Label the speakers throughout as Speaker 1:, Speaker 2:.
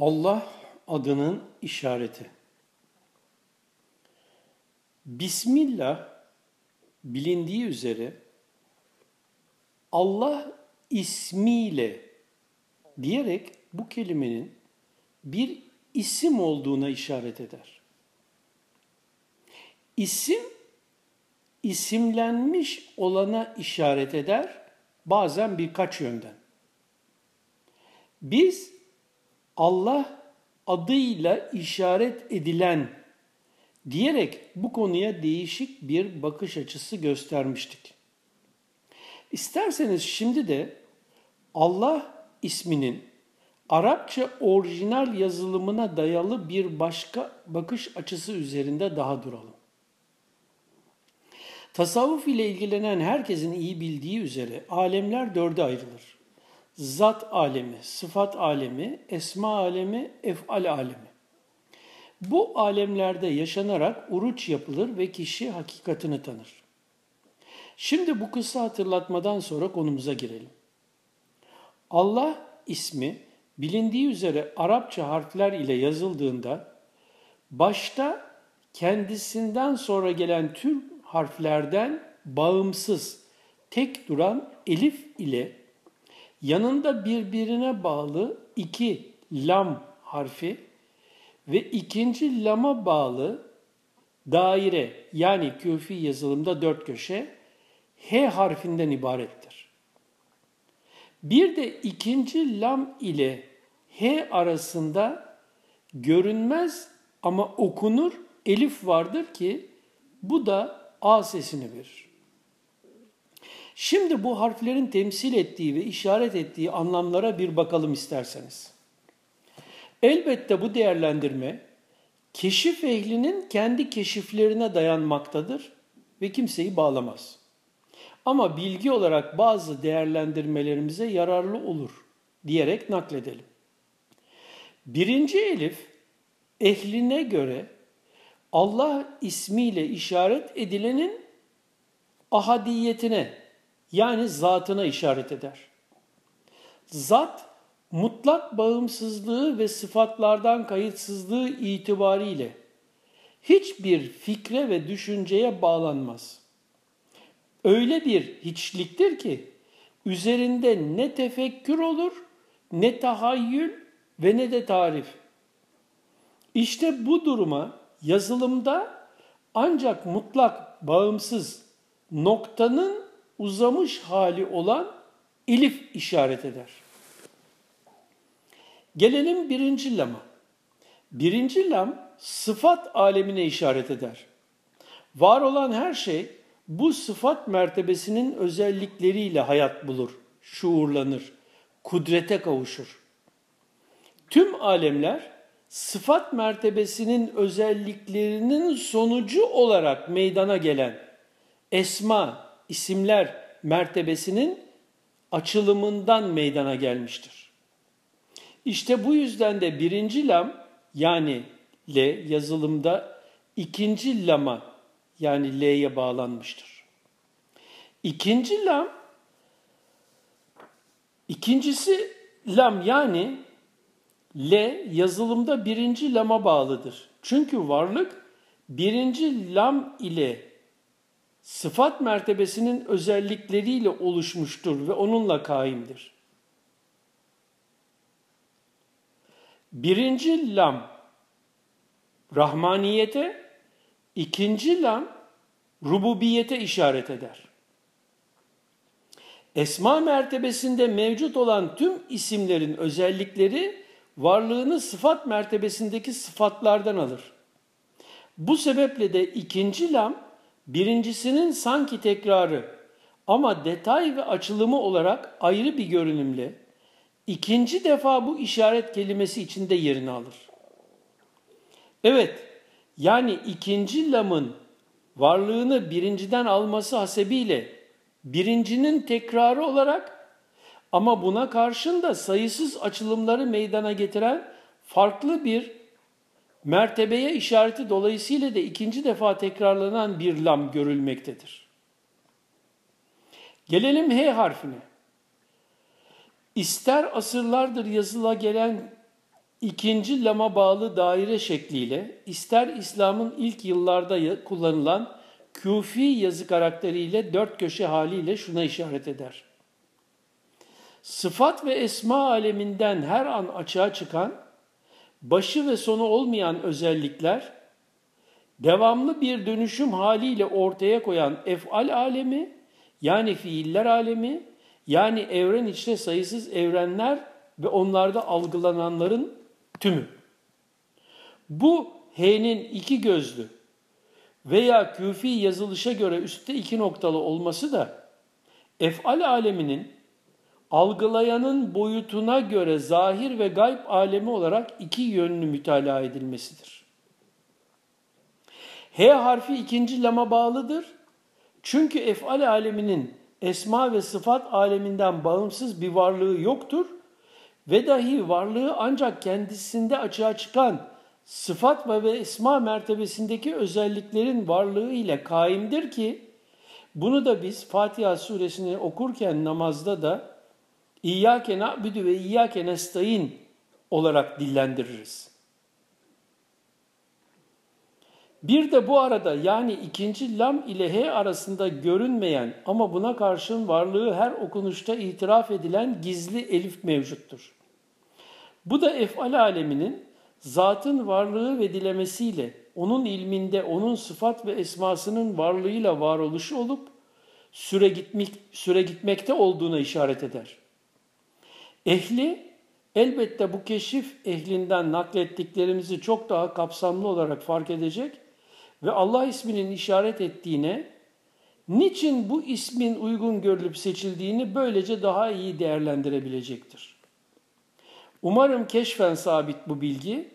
Speaker 1: Allah adının işareti. Bismillah bilindiği üzere Allah ismiyle diyerek bu kelimenin bir isim olduğuna işaret eder. İsim isimlenmiş olana işaret eder bazen birkaç yönden. Biz Allah adıyla işaret edilen diyerek bu konuya değişik bir bakış açısı göstermiştik. İsterseniz şimdi de Allah isminin Arapça orijinal yazılımına dayalı bir başka bakış açısı üzerinde daha duralım. Tasavvuf ile ilgilenen herkesin iyi bildiği üzere alemler dörde ayrılır. Zat alemi, sıfat alemi, esma alemi, efal alemi. Bu alemlerde yaşanarak uruç yapılır ve kişi hakikatini tanır. Şimdi bu kısa hatırlatmadan sonra konumuza girelim. Allah ismi bilindiği üzere Arapça harfler ile yazıldığında başta kendisinden sonra gelen tüm harflerden bağımsız tek duran elif ile yanında birbirine bağlı iki lam harfi ve ikinci lama bağlı daire yani küfi yazılımda dört köşe H harfinden ibarettir. Bir de ikinci lam ile H arasında görünmez ama okunur elif vardır ki bu da A sesini verir. Şimdi bu harflerin temsil ettiği ve işaret ettiği anlamlara bir bakalım isterseniz. Elbette bu değerlendirme keşif ehlinin kendi keşiflerine dayanmaktadır ve kimseyi bağlamaz. Ama bilgi olarak bazı değerlendirmelerimize yararlı olur diyerek nakledelim. Birinci elif ehline göre Allah ismiyle işaret edilenin ahadiyetine yani zatına işaret eder. Zat mutlak bağımsızlığı ve sıfatlardan kayıtsızlığı itibariyle hiçbir fikre ve düşünceye bağlanmaz. Öyle bir hiçliktir ki üzerinde ne tefekkür olur, ne tahayyül ve ne de tarif. İşte bu duruma yazılımda ancak mutlak bağımsız noktanın uzamış hali olan elif işaret eder. Gelelim birinci lama. Birinci lam sıfat alemine işaret eder. Var olan her şey bu sıfat mertebesinin özellikleriyle hayat bulur, şuurlanır, kudrete kavuşur. Tüm alemler sıfat mertebesinin özelliklerinin sonucu olarak meydana gelen esma, isimler mertebesinin açılımından meydana gelmiştir. İşte bu yüzden de birinci lam yani L yazılımda ikinci lama yani L'ye bağlanmıştır. İkinci lam ikincisi lam yani L yazılımda birinci lama bağlıdır. Çünkü varlık birinci lam ile sıfat mertebesinin özellikleriyle oluşmuştur ve onunla kaimdir. Birinci lam rahmaniyete, ikinci lam rububiyete işaret eder. Esma mertebesinde mevcut olan tüm isimlerin özellikleri varlığını sıfat mertebesindeki sıfatlardan alır. Bu sebeple de ikinci lam birincisinin sanki tekrarı ama detay ve açılımı olarak ayrı bir görünümle ikinci defa bu işaret kelimesi içinde yerini alır. Evet, yani ikinci lamın varlığını birinciden alması hasebiyle birincinin tekrarı olarak ama buna karşın da sayısız açılımları meydana getiren farklı bir mertebeye işareti dolayısıyla da ikinci defa tekrarlanan bir lam görülmektedir. Gelelim H harfine. İster asırlardır yazıla gelen ikinci lama bağlı daire şekliyle ister İslam'ın ilk yıllarda kullanılan küfi yazı karakteriyle dört köşe haliyle şuna işaret eder. Sıfat ve esma aleminden her an açığa çıkan, başı ve sonu olmayan özellikler, devamlı bir dönüşüm haliyle ortaya koyan efal alemi, yani fiiller alemi, yani evren içinde sayısız evrenler ve onlarda algılananların tümü. Bu H'nin iki gözlü veya küfi yazılışa göre üstte iki noktalı olması da efal aleminin algılayanın boyutuna göre zahir ve gayb alemi olarak iki yönlü mütalaa edilmesidir. H harfi ikinci lama bağlıdır. Çünkü efal aleminin esma ve sıfat aleminden bağımsız bir varlığı yoktur ve dahi varlığı ancak kendisinde açığa çıkan sıfat ve esma mertebesindeki özelliklerin varlığı ile kaimdir ki bunu da biz Fatiha suresini okurken namazda da İyyâke na'budu ve iyyâke nestaîn olarak dillendiririz. Bir de bu arada yani ikinci lam ile he arasında görünmeyen ama buna karşın varlığı her okunuşta itiraf edilen gizli elif mevcuttur. Bu da efal aleminin zatın varlığı ve dilemesiyle, onun ilminde, onun sıfat ve esmasının varlığıyla varoluşu olup süre, gitmek, süre gitmekte olduğuna işaret eder. Ehli elbette bu keşif ehlinden naklettiklerimizi çok daha kapsamlı olarak fark edecek ve Allah isminin işaret ettiğine, niçin bu ismin uygun görülüp seçildiğini böylece daha iyi değerlendirebilecektir. Umarım keşfen sabit bu bilgi,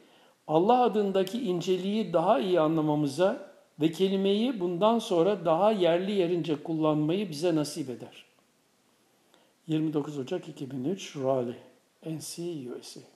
Speaker 1: Allah adındaki inceliği daha iyi anlamamıza ve kelimeyi bundan sonra daha yerli yerince kullanmayı bize nasip eder. 29 Ocak 2003 Raleigh, NC, USA